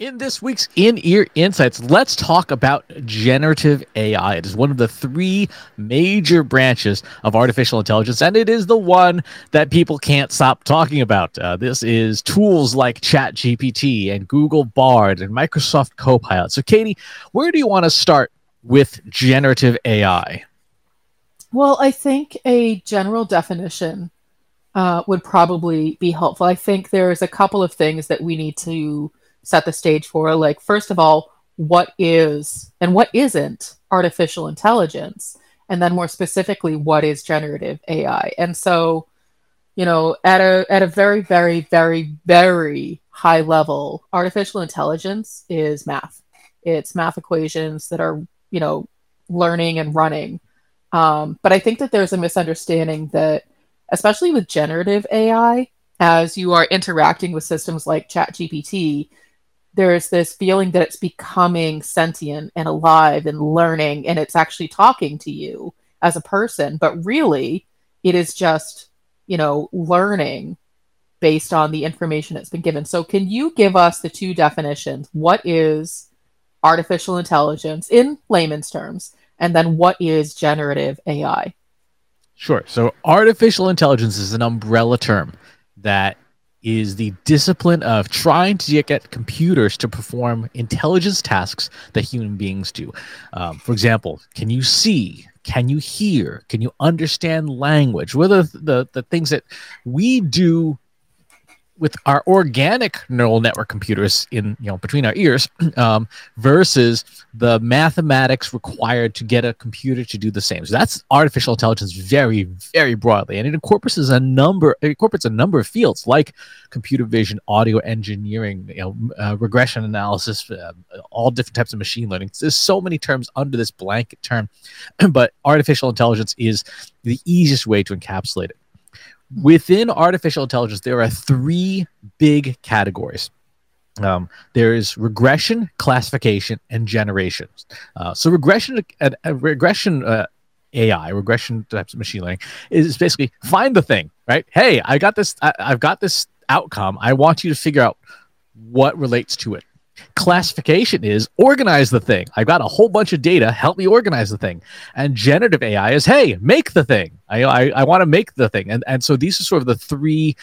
In this week's In Ear Insights, let's talk about generative AI. It is one of the three major branches of artificial intelligence, and it is the one that people can't stop talking about. Uh, this is tools like ChatGPT and Google Bard and Microsoft Copilot. So, Katie, where do you want to start with generative AI? Well, I think a general definition uh, would probably be helpful. I think there's a couple of things that we need to set the stage for like first of all what is and what isn't artificial intelligence? And then more specifically what is generative ai and so you know at a at a very very very very high level artificial intelligence is math. It's math equations that are you know learning and running. Um, but i think that there's a misunderstanding that especially with generative ai as you are interacting with systems like ChatGPT, there's this feeling that it's becoming sentient and alive and learning and it's actually talking to you as a person. But really it is just you know learning based on the information that's been given. So can you give us the two definitions? What is artificial intelligence in layman's terms? And then what is generative ai sure. So artificial intelligence is an umbrella term that is the discipline of trying to get computers to perform intelligence tasks that human beings do. Um, for example, can you see? Can you hear? Can you understand language? What are the, the, the things that we do with our organic neural network computers in you know between our ears um, versus the mathematics required to get a computer to do the same. So that's artificial intelligence very very broadly, and it incorporates a number it incorporates a number of fields like computer vision, audio engineering, you know, uh, regression analysis, uh, all different types of machine learning. There's so many terms under this blanket term, but artificial intelligence is the easiest way to encapsulate it within artificial intelligence, there are three big categories. Um, there is regression, classification, and generation. Uh, so regression, uh, uh, regression uh, AI, regression types of machine learning, is basically find the thing, right? Hey, I got this. I, I've got this outcome. I want you to figure out what relates to it. Classification is organize the thing. I've got a whole bunch of data. Help me organize the thing. And generative AI is, hey, make the thing. I I, I want to make the thing. And and so these are sort of the three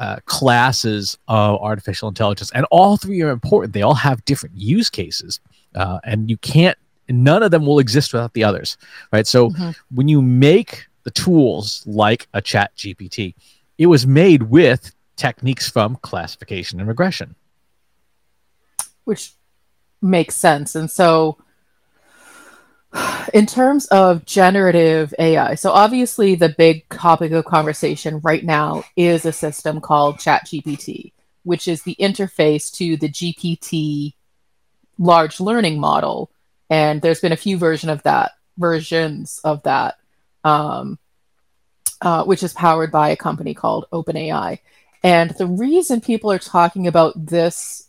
uh, classes of artificial intelligence, and all three are important. They all have different use cases, uh, and you can't. None of them will exist without the others, right? So mm-hmm. when you make the tools like a Chat GPT, it was made with techniques from classification and regression which makes sense. And so, in terms of generative AI, so obviously the big topic of conversation right now is a system called ChatGPT, which is the interface to the GPT large learning model. And there's been a few version of that versions of that, um, uh, which is powered by a company called OpenAI. And the reason people are talking about this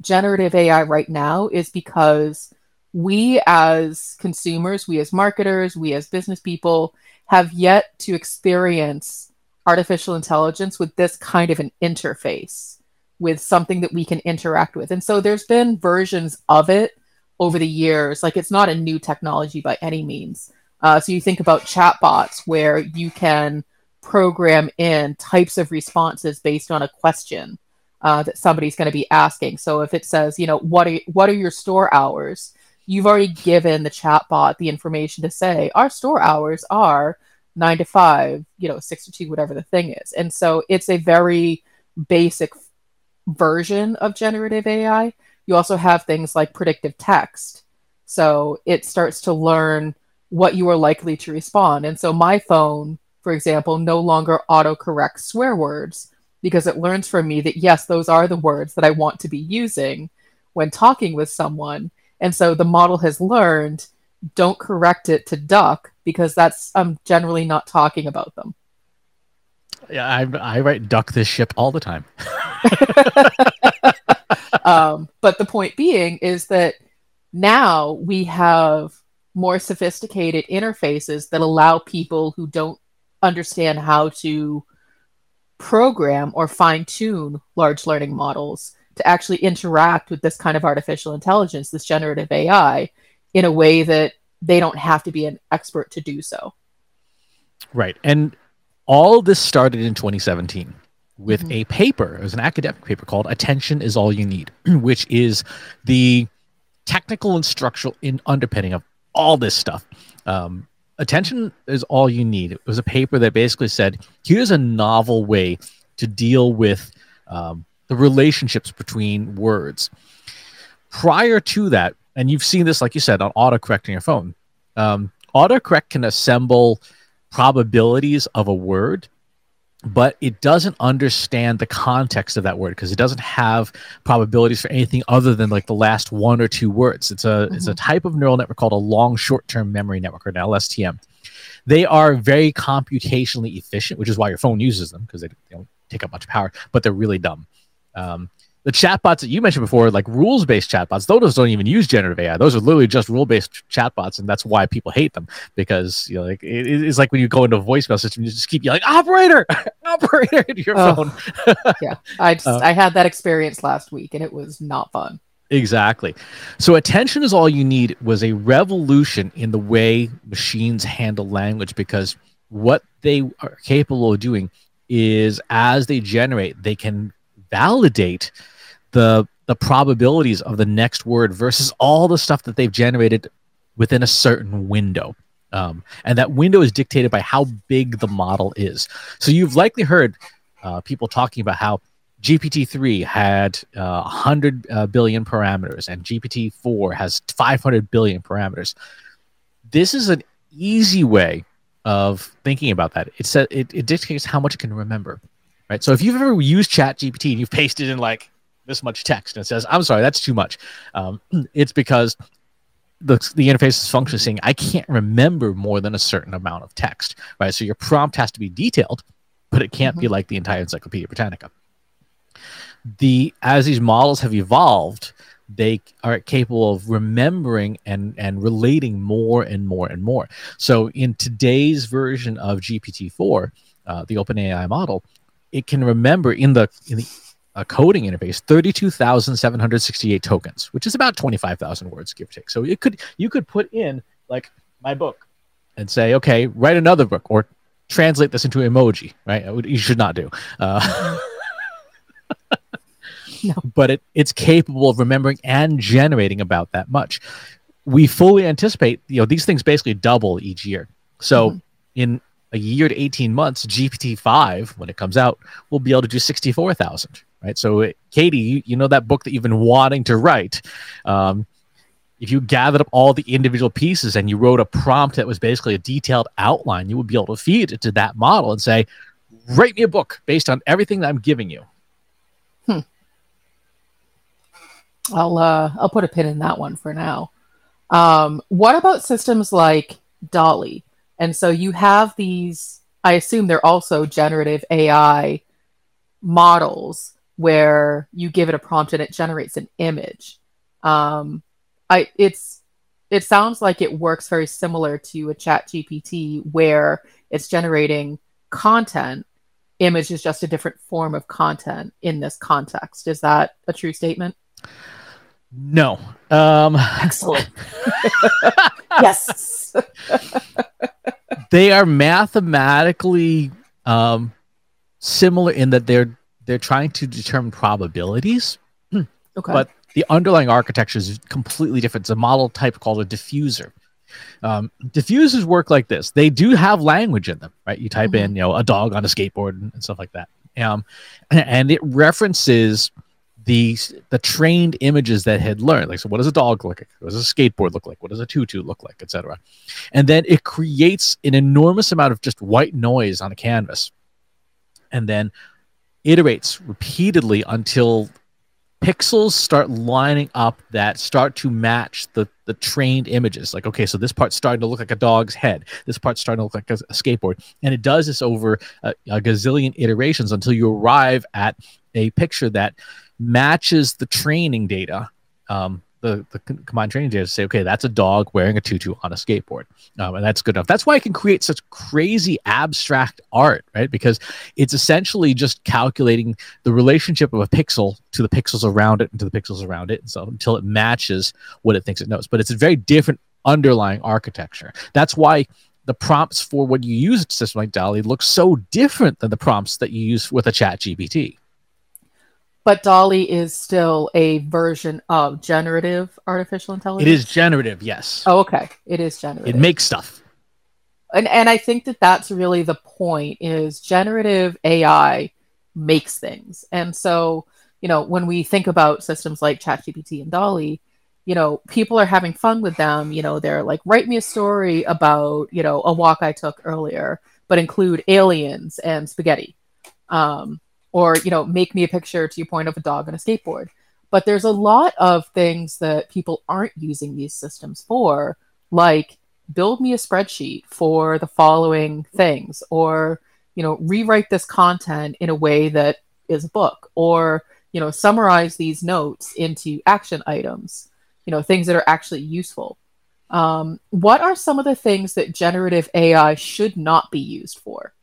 generative AI right now is because we as consumers, we as marketers, we as business people have yet to experience artificial intelligence with this kind of an interface, with something that we can interact with. And so there's been versions of it over the years. Like it's not a new technology by any means. Uh, so you think about chatbots where you can program in types of responses based on a question uh, that somebody's going to be asking. So if it says, you know, what are what are your store hours? You've already given the chatbot the information to say our store hours are nine to five, you know, six to two, whatever the thing is. And so it's a very basic version of generative AI. You also have things like predictive text. So it starts to learn what you are likely to respond. And so my phone, for example, no longer autocorrects swear words because it learns from me that yes, those are the words that I want to be using when talking with someone. And so the model has learned don't correct it to duck because that's I'm generally not talking about them. Yeah, I, I write duck this ship all the time. um, but the point being is that now we have more sophisticated interfaces that allow people who don't understand how to program or fine tune large learning models to actually interact with this kind of artificial intelligence, this generative AI, in a way that they don't have to be an expert to do so. Right. And all this started in 2017 with mm-hmm. a paper. It was an academic paper called Attention is All You Need, which is the technical and structural in underpinning of all this stuff. Um, attention is all you need. It was a paper that basically said here's a novel way to deal with um, the relationships between words. Prior to that, and you've seen this, like you said, on autocorrect on your phone, um, autocorrect can assemble probabilities of a word but it doesn't understand the context of that word because it doesn't have probabilities for anything other than like the last one or two words. It's a mm-hmm. it's a mm-hmm. type of neural network called a long short term memory network or an LSTM. They are very computationally efficient, which is why your phone uses them because they, they, don't take up much power, but they're really dumb. Um, the chatbots that you mentioned before, like rules based chatbots, those don't even use generative AI. Those are literally just rule based chatbots, and that's why people hate them because you know, like it, it's like when you go into a voicemail system, you just keep yelling "operator, operator" into your oh, phone. yeah, I just, uh, I had that experience last week, and it was not fun. Exactly. So, attention is all you need was a revolution in the way machines handle language because what they are capable of doing is as they generate, they can validate the the probabilities of the next word versus all the stuff that they've generated within a certain window. Um, and that window is dictated by how big the model is. So you've likely heard uh, people talking about how GPT-3 had uh, 100 uh, billion parameters and GPT-4 has 500 billion parameters. This is an easy way of thinking about that. It says it, it dictates how much it can remember right? So if you've ever used Chat GPT and you've pasted in like this much text and it says, I'm sorry, that's too much. Um, it's because the, the interface is functioning saying, I can't remember more than a certain amount of text, right? So your prompt has to be detailed, but it can't mm-hmm. be like the entire Encyclopedia Britannica. The as these models have evolved, they are capable of remembering and and relating more and more and more. So in today's version of GPT-4, uh, the OpenAI model, it can remember in the in the uh, coding interface 32,768 tokens, which is about 25,000 words, give or take. So it could you could put in like my book and say, okay, write another book or translate this into emoji, right? You should not do. Uh, no. But it, it's capable of remembering and generating about that much. We fully anticipate, you know, these things basically double each year. So mm-hmm. in a year to 18 months, GPT-5, when it comes out, will be able to do 64,000, right? So, it, Katie, you, you, know that book that you've been wanting to write. Um, if you gathered up all the individual pieces and you wrote a prompt that was basically a detailed outline, you would be able to feed it to that model and say, write me a book based on everything that I'm giving you. Hmm. I'll uh, I'll put a pin in that one for now. Um, what about systems like DALL-E? And so you have these, I assume they're also generative AI models where you give it a prompt and it generates an image. Um, I it's it sounds like it works very similar to a chat GPT where it's generating content. Image is just a different form of content in this context. Is that a true statement? No. Um, Excellent. yes. they are mathematically um, similar in that they're they're trying to determine probabilities. Okay. But the underlying architecture is completely different. It's a model type called a diffuser. Um, diffusers work like this. They do have language in them, right? You type mm-hmm. in, you know, a dog on a skateboard and, and stuff like that. Um, and it references the the trained images that had learned like so what does a dog look like? What does a skateboard look like? What does a tutu look like etc and then it creates an enormous amount of just white noise on a canvas. And then iterates repeatedly until pixels start lining up that start to match the the trained images. Like okay so this part's starting to look like a dog's head. This part's starting to look like a, a skateboard. And it does this over a, a gazillion iterations until you arrive at a picture that matches the training data um, the, the combined training data to say, okay, that's a dog wearing a tutu on a skateboard, um, and that's good enough. That's why it can create such crazy abstract art, right? Because it's essentially just calculating the relationship of a pixel to the pixels around it and to the pixels around it, and so until it matches what it thinks it knows. But it's a very different underlying architecture. That's why the prompts for what you use a system like DALL-E look so different than the prompts that you use with a Chat GPT. But DALL-E is still a version of generative artificial intelligence. It is generative, yes. Oh, okay. It is generative. It makes stuff. And and I think that that's really the point is generative AI makes things. And so, you know, when we think about systems like ChatGPT and DALL-E, you know, people are having fun with them. You know, they're like, write me a story about, you know, a walk I took earlier, but include aliens and spaghetti. Um, or you know make me a picture to your point of a dog on a skateboard. But there's a lot of things that people aren't using these systems for like build me a spreadsheet for the following things or you know rewrite this content in a way that is a book or you know summarize these notes into action items you know things that are actually useful. Um, what are some of the things that generative ai should not be used for?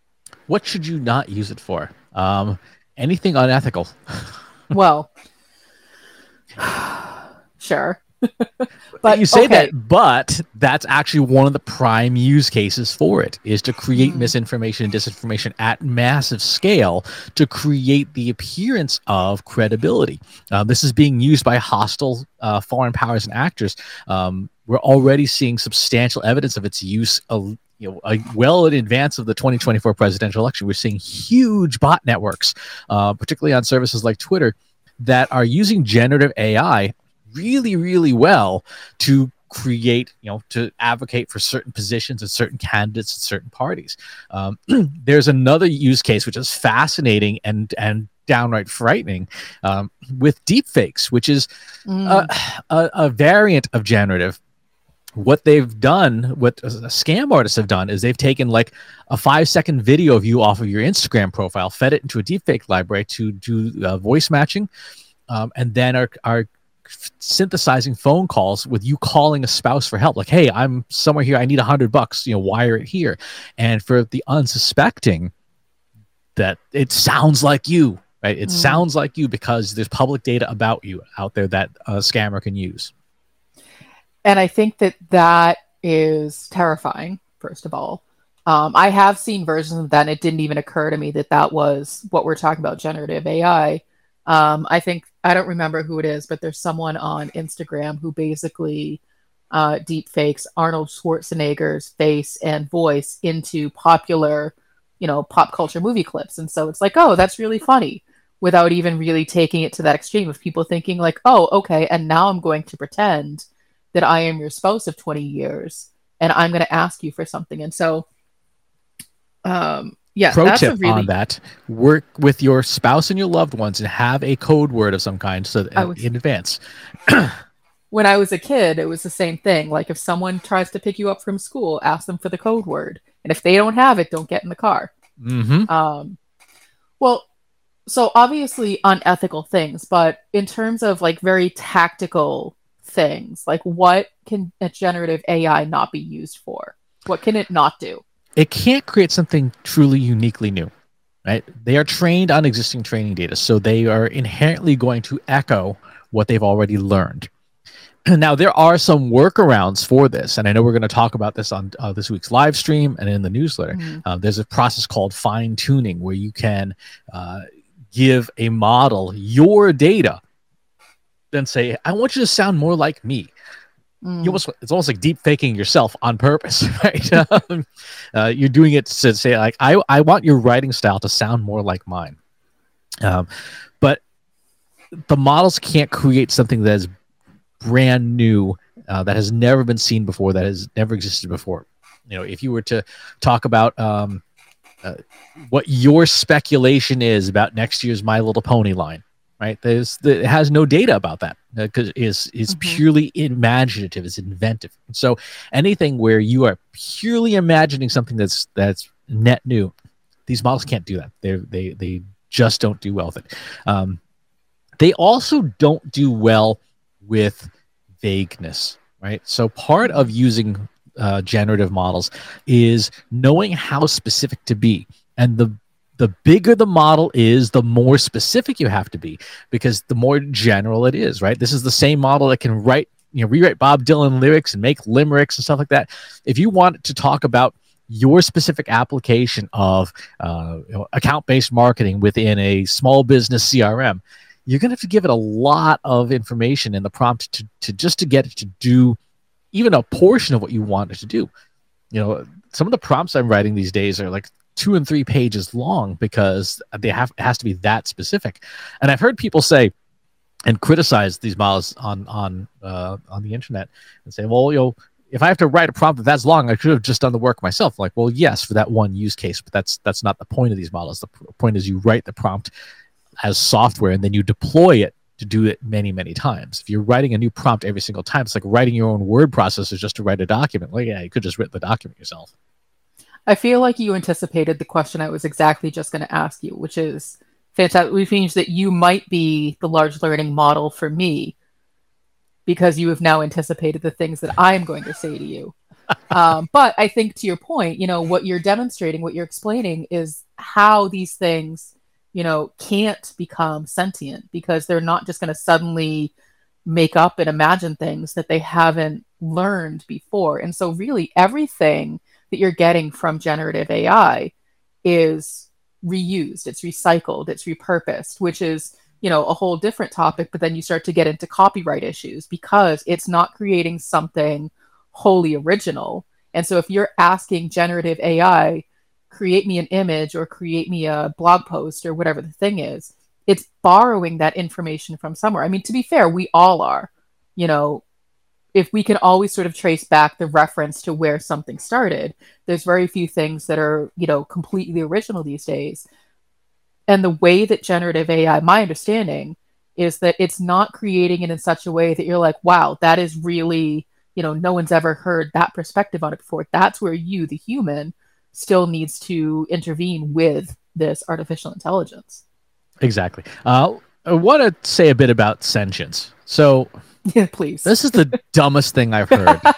What should you not use it for? Um, anything unethical. well, sure. but you say okay. that, but that's actually one of the prime use cases for it is to create mm. misinformation and disinformation at massive scale to create the appearance of credibility. Uh, this is being used by hostile uh, foreign powers and actors. Um, we're already seeing substantial evidence of its use of, you know, uh, well in advance of the 2024 presidential election, we're seeing huge bot networks, uh, particularly on services like Twitter, that are using generative AI really, really well to create, you know, to advocate for certain positions and certain candidates and certain parties. Um, there's another use case which is fascinating and and downright frightening um, with deepfakes, which is mm. a, a, a variant of generative what they've done, what scam artists have done, is they've taken like a five second video of you off of your Instagram profile, fed it into a deepfake library to do uh, voice matching, um, and then are, are synthesizing phone calls with you calling a spouse for help. Like hey i'm somewhere here. I need a hundred bucks. You know wire it here. And for the unsuspecting that it sounds like you right? It mm. sounds like you because there's public data about you out there that a scammer can use and I think that that is terrifying. First of all, um, I have seen versions of that, and it didn't even occur to me that that was what we're talking about generative AI. Um, I think I don't remember who it is, but there's someone on Instagram who basically uh, deep fakes Arnold Schwarzenegger's face and voice into popular, you know, pop culture movie clips, and so it's like, oh, that's really funny, without even really taking it to that extreme of people thinking like, oh, okay, and now I'm going to pretend that I am your spouse of 20 years and I'm going to ask you for something. And so, um, yeah, pro tip really... on that: work with your spouse and your loved ones and have a code word of some kind so that, was... in advance. when I was a kid, it was the same thing. Like if someone tries to pick you up from school, ask them for the code word, and if they don't have it, don't get in the car. Mm-hmm. Um, well, so obviously unethical things, but in terms of like very tactical things. Like, what can a generative AI not be used for? What can it not do? It can't create something truly uniquely new, right? They are trained on existing training data, so they are inherently going to echo what they've already learned. Now, there are some workarounds for this, and I know we're going to talk about this on uh, this week's live stream and in the newsletter. Mm-hmm. Uh, there's a process called fine tuning where you can uh, give a model your data then say, I want you to sound more like me. Mm. You almost, it's almost like deep faking yourself on purpose, right? um, uh, you're doing it to say, like, I, I want your writing style to sound more like mine. Um, but the models can't create something that is brand new, uh, that has never been seen before, that has never existed before. You know, if you were to talk about um, uh, what your speculation is about next year's My Little Pony line, right? There's the, it has no data about that because uh, is is mm-hmm. purely imaginative, it's inventive. So anything where you are purely imagining something that's that's net new, these models can't do that. They they they just don't do well with it. Um, they also don't do well with vagueness, right? So part of using uh, generative models is knowing how specific to be, and the the bigger the model is, the more specific you have to be because the more general it is, right? This is the same model that can write, you know, rewrite Bob Dylan lyrics and make limericks and stuff like that. If you want to talk about your specific application of uh, you know, account-based marketing within a small business CRM, you're going to have to give it a lot of information in the prompt to, to just to get it to do even a portion of what you want it to do. You know, some of the prompts I'm writing these days are like two and three pages long because they have it has to be that specific. And I've heard people say and criticize these models on on uh, on the internet and say, well, you know, if I have to write a prompt that's long, I could have just done the work myself. Like, well, yes, for that one use case, but that's that's not the point of these models. The point is you write the prompt as software and then you deploy it to do it many many times. If you're writing a new prompt every single time, it's like writing your own word processor just to write a document. like yeah, you could just write the document yourself. I feel like you anticipated the question I was exactly just going to ask you, which is fantastic, which means that you might be the large learning model for me because you have now anticipated the things that I'm going to say to you. um, but I think to your point, you know, what you're demonstrating, what you're explaining is how these things, you know, can't become sentient because they're not just going to suddenly make up and imagine things that they haven't learned before. And so, really, everything that you're getting from generative AI is reused, it's recycled, it's repurposed, which is, you know, a whole different topic. But then you start to get into copyright issues because it's not creating something wholly original. And so if you're asking generative AI, create me an image or create me a blog post or whatever the thing is, it's borrowing that information from somewhere. I mean, to be fair, we all are. You know, if we can always sort of trace back the reference to where something started, there's very few things that are, you know, completely original these days. And the way that generative AI, my understanding, is that it's not creating it in such a way that you're like, wow, that is really, you know, no one's ever heard that perspective on it before. That's where you, the human, still needs to intervene with this artificial intelligence. Exactly. Uh, I want to say a bit about sentience. So, Yeah, please. This is the dumbest thing I've heard.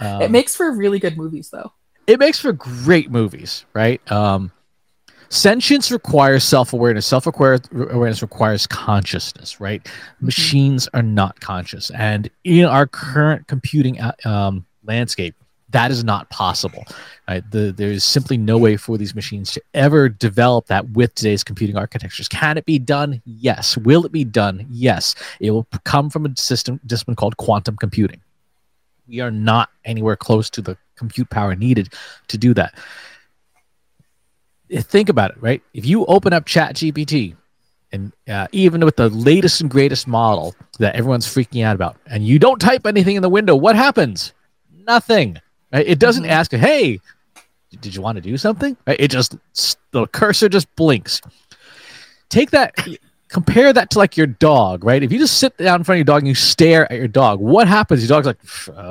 Um, it makes for really good movies, though. It makes for great movies, right? Um, sentience requires self-awareness. Self-awareness requires consciousness, right? Mm-hmm. Machines are not conscious, and in our current computing uh, um, landscape, that is not possible. Right? The, there's simply no way for these machines to ever develop that with today's computing architectures. Can it be done? Yes. Will it be done? Yes. It will come from a system discipline called quantum computing. We are not anywhere close to the compute power needed to do that. Think about it, right? If you open up Chat GPT, and uh, even with the latest and greatest model that everyone's freaking out about, and you don't type anything in the window, what happens? Nothing? It doesn't mm-hmm. ask, "Hey, did you want to do something?" Right? It just the cursor just blinks. Take that, compare that to like your dog, right? If you just sit down in front of your dog and you stare at your dog, what happens? Your dog's like,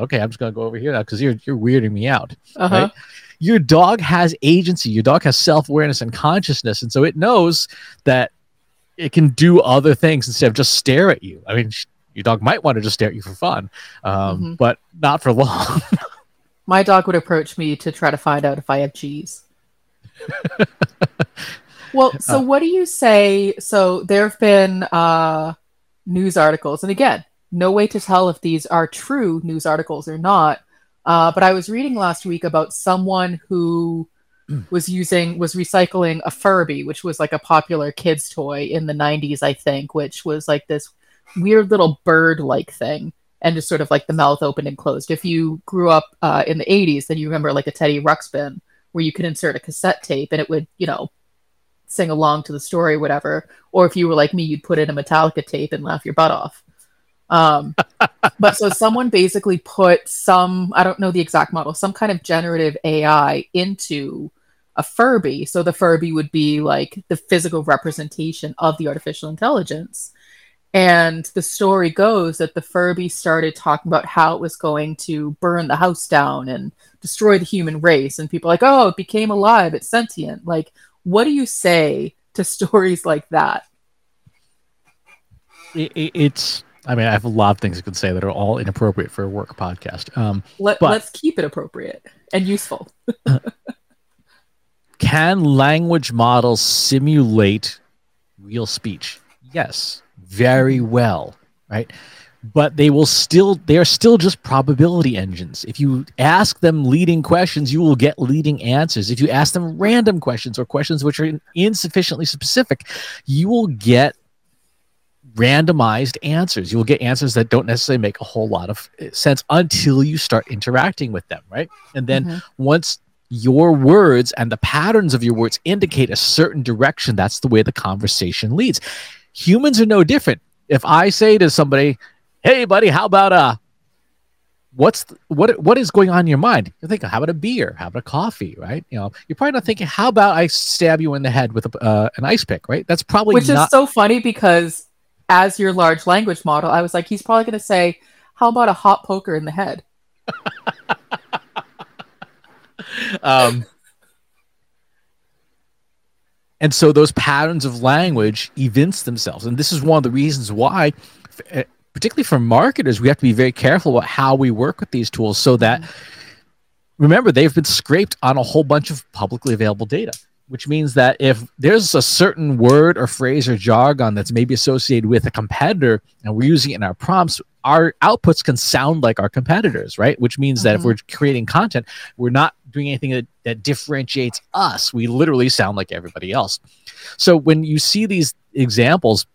"Okay, I'm just gonna go over here now because you're you're weirding me out." Uh-huh. Right? Your dog has agency. Your dog has self awareness and consciousness, and so it knows that it can do other things instead of just stare at you. I mean, your dog might want to just stare at you for fun, um, mm-hmm. but not for long. My dog would approach me to try to find out if I have cheese. well, so uh, what do you say? So there have been uh, news articles, and again, no way to tell if these are true news articles or not. Uh, but I was reading last week about someone who was using was recycling a Furby, which was like a popular kids toy in the 90s, I think, which was like this weird little bird-like thing and just sort of like the mouth open and closed. If you grew up uh, in the 80s, then you remember like a Teddy Ruxpin where you could insert a cassette tape and it would, you know, sing along to the story or whatever. Or if you were like me, you'd put in a Metallica tape and laugh your butt off. Um, but so someone basically put some, I don't know the exact model, some kind of generative AI into a Furby. So the Furby would be like the physical representation of the artificial intelligence. And the story goes that the Furby started talking about how it was going to burn the house down and destroy the human race. And people like, oh, it became alive, it's sentient. Like, what do you say to stories like that? It's I mean, I have a lot of things I could say that are all inappropriate for a work podcast. Um, Let, but- let's keep it appropriate and useful. can language models simulate real speech? Yes, very well, right? But they will still, they are still just probability engines. If you ask them leading questions, you will get leading answers. If you ask them random questions or questions which are insufficiently specific, you will get randomized answers. You will get answers that don't necessarily make a whole lot of eh, sense until you start interacting with them, right? And then Mhm. once your words and the patterns of your words indicate a certain direction, that's the way the conversation leads. Humans are no different. If I say to somebody, "Hey, buddy, how about uh, what's th- what what is going on in your mind?" You're thinking, "How about a beer? How about a coffee?" Right? You know, you're probably not thinking, "How about I stab you in the head with a, uh, an ice pick?" Right? That's probably Which not. is so funny because as your large language model, I was like, he's probably going to say, "How about a hot poker in the head?" um, and so those patterns of language evince themselves. And this is one of the reasons why eh, particularly for marketers we have to be very careful about how we work with these tools so that remember they've been scraped on a whole bunch of publicly available data which means that if there's a certain word or phrase or jargon that's maybe associated with a competitor and we're using it in our prompts our outputs can sound like our competitors right? Which means that if Mhm. we're creating content we're not doing anything that, that differentiates us. We literally sound like everybody else. So when you see these examples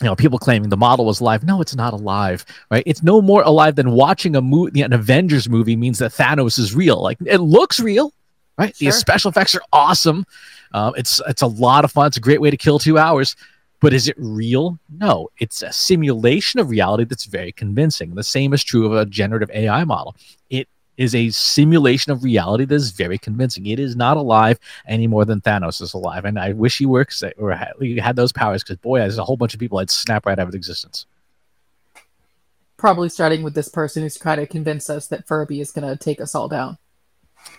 you know people claiming the model was alive no it's not alive right? It's no more alive than watching a movie an avengers movie means that thanos is real. Like it looks real right? The special effects are awesome. Um, it's it's a lot of fun. It's a great way to kill two hours but is it real no it's a simulation of reality that's very convincing the same is true of a generative ai model it is a simulation of reality that is very convincing it is not alive any more than Thanos is alive. And I wish he were or had, he had those powers because boy, there's a whole bunch of people I'd snap right out of existence. Probably starting with this person who's trying to convince us that Furby is going to take us all down.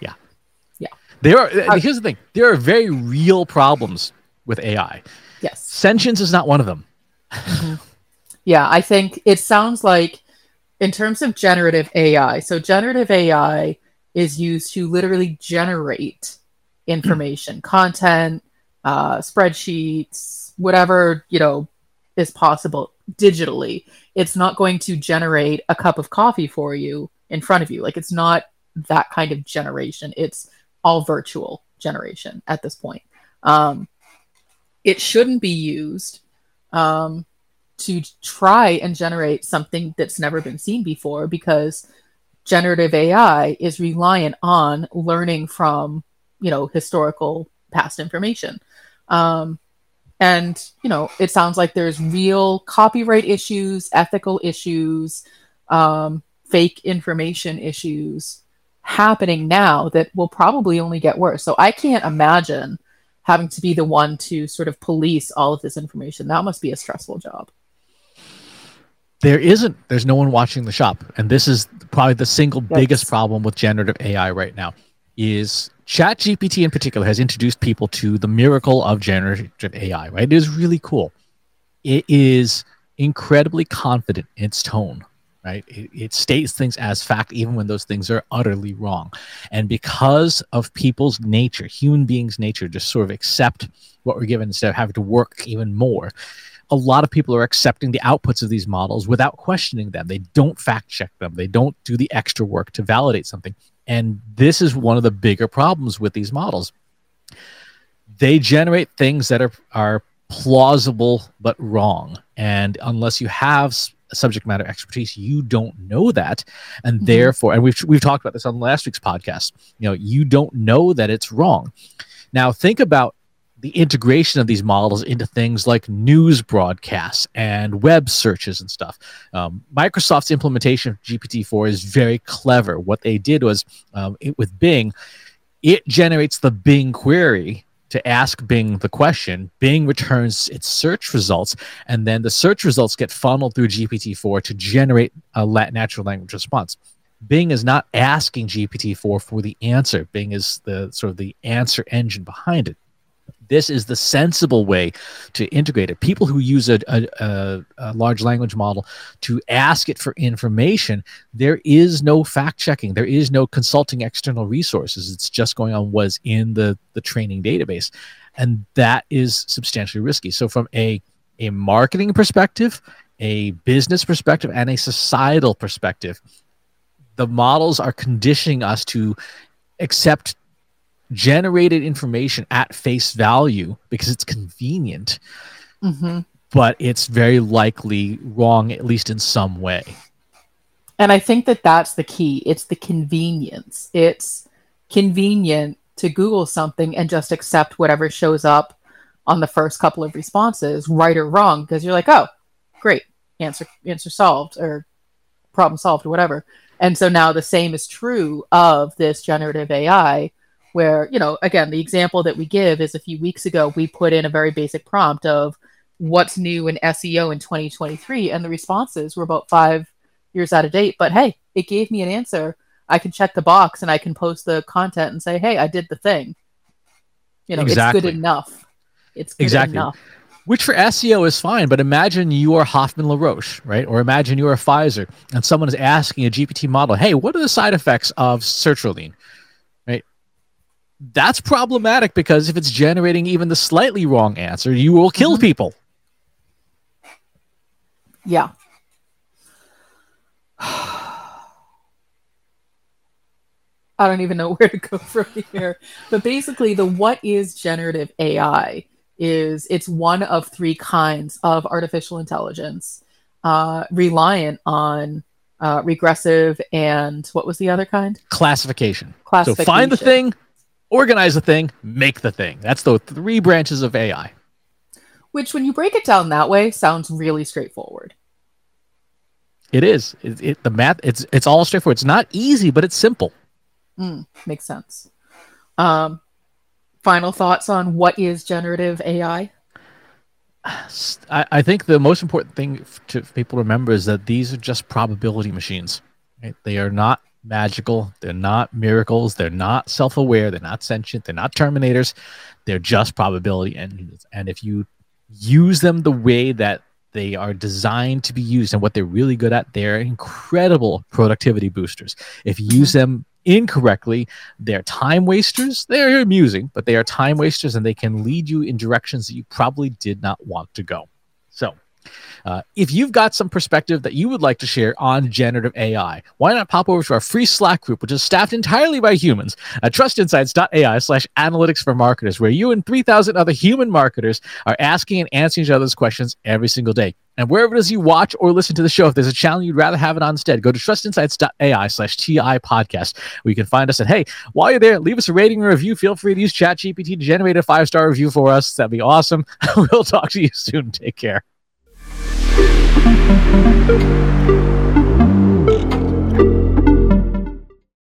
Yeah. Yeah. There are. Uh, here's the thing: there are very real problems with AI. Yes. Sentience is not one of them. Yeah, I think it sounds like, in terms of generative AI, so generative AI is used to literally generate information, content, uh, spreadsheets, whatever you know is possible digitally. It's not going to generate a cup of coffee for you in front of you. Like it's not that kind of generation. It's all virtual generation at this point. Um, it shouldn't be used. Um, to try and generate something that's never been seen before because generative AI is reliant on learning from, you know, historical past information. Um, and, you know, it sounds like there's real copyright issues, ethical issues, um, fake information issues happening now that will probably only get worse. So I can't imagine having to be the one to sort of police all of this information. That must be a stressful job. There isn't. There's no one watching the shop, and this is probably the single Yes. biggest problem with generative AI right now. Is ChatGPT in particular has introduced people to the miracle of generative AI. Right? It is really cool. It is incredibly confident in its tone. Right? It, it states things as fact, even when those things are utterly wrong. And because of people's nature, human beings' nature, just sort of accept what we're given instead of having to work even more a lot of people are accepting the outputs of these models without questioning them. They don't fact check them. They don't do the extra work to validate something. And this is one of the bigger problems with these models. They generate things that are are plausible but wrong. And unless you have subject matter expertise, you don't know that. And Mhm. therefore, and we've we've talked about this on last week's podcast. You know, you don't know that it's wrong. Now think about the integration of these models into things like news broadcasts and web searches and stuff. Um, Microsoft's implementation of GPT-4 is very clever. What they did was um, it, with Bing, it generates the Bing query to ask Bing the question. Bing returns its search results, and then the search results get funneled through GPT-4 to generate a natural language response. Bing is not asking GPT-4 for the answer. Bing is the sort of the answer engine behind it this is the sensible way to integrate it. People who use a, a, a, large language model to ask it for information, there is no fact checking, there is no consulting external resources. It's just going on what's in the, the training database. And that is substantially risky. So, from a, a marketing perspective, a business perspective, and a societal perspective, the models are conditioning us to accept generated information at face value because it's convenient, mm-hmm. but it's very likely wrong, at least in some way. And I think that that's the key. It's the convenience. It's convenient to Google something and just accept whatever shows up on the first couple of responses, right or wrong, because you're like, oh, great, answer answer solved or problem solved or whatever. And so now the same is true of this generative AI where you know again the example that we give is a few weeks ago we put in a very basic prompt of what's new in seo in 2023 and the responses were about five years out of date but hey it gave me an answer i can check the box and i can post the content and say hey i did the thing you know exactly. it's good enough it's good exactly. enough which for SEO is fine, but imagine you are Hoffmann La Roche, right? Or imagine you are a Pfizer and someone is asking a GPT model, hey, what are the side effects of sertraline? That's problematic because if it's generating even the slightly wrong answer, you will kill mm-hmm. people. Yeah. I don't even know where to go from here. But basically, the what is generative AI is it's one of three kinds of artificial intelligence uh, reliant on uh, regressive and what was the other kind? Classification. Classification. So find the thing, organize the thing, make the thing. That's the three branches of AI. Which, when you break it down that way, sounds really straightforward. It is. It, it, the math. It's it's all straightforward. It's not easy, but it's simple. Mm, makes sense. Um, final thoughts on what is generative AI? I, I think the most important thing to people remember is that these are just probability machines. Right? They are not magical. They're not miracles. They're not self aware. They're not sentient. They're not terminators. They're just probability engines. And if you use them the way that they are designed to be used and what they're really good at, they're incredible productivity boosters. If you use mm-hmm. them incorrectly, they're time wasters. They're amusing, but they are time wasters and they can lead you in directions that you probably did not want to go. So, uh, if you've got some perspective that you would like to share on generative AI, why not pop over to our free Slack group, which is staffed entirely by humans at trustinsights.ai slash analytics for marketers, where you and 3,000 other human marketers are asking and answering each other's questions every single day. And wherever it is you watch or listen to the show, if there's a channel you'd rather have it on instead, go to trustinsights.ai slash TI podcast, where you can find us. And hey, while you're there, leave us a rating or review. Feel free to use ChatGPT to generate a five star review for us. That'd be awesome. we'll talk to you soon. Take care. thank you.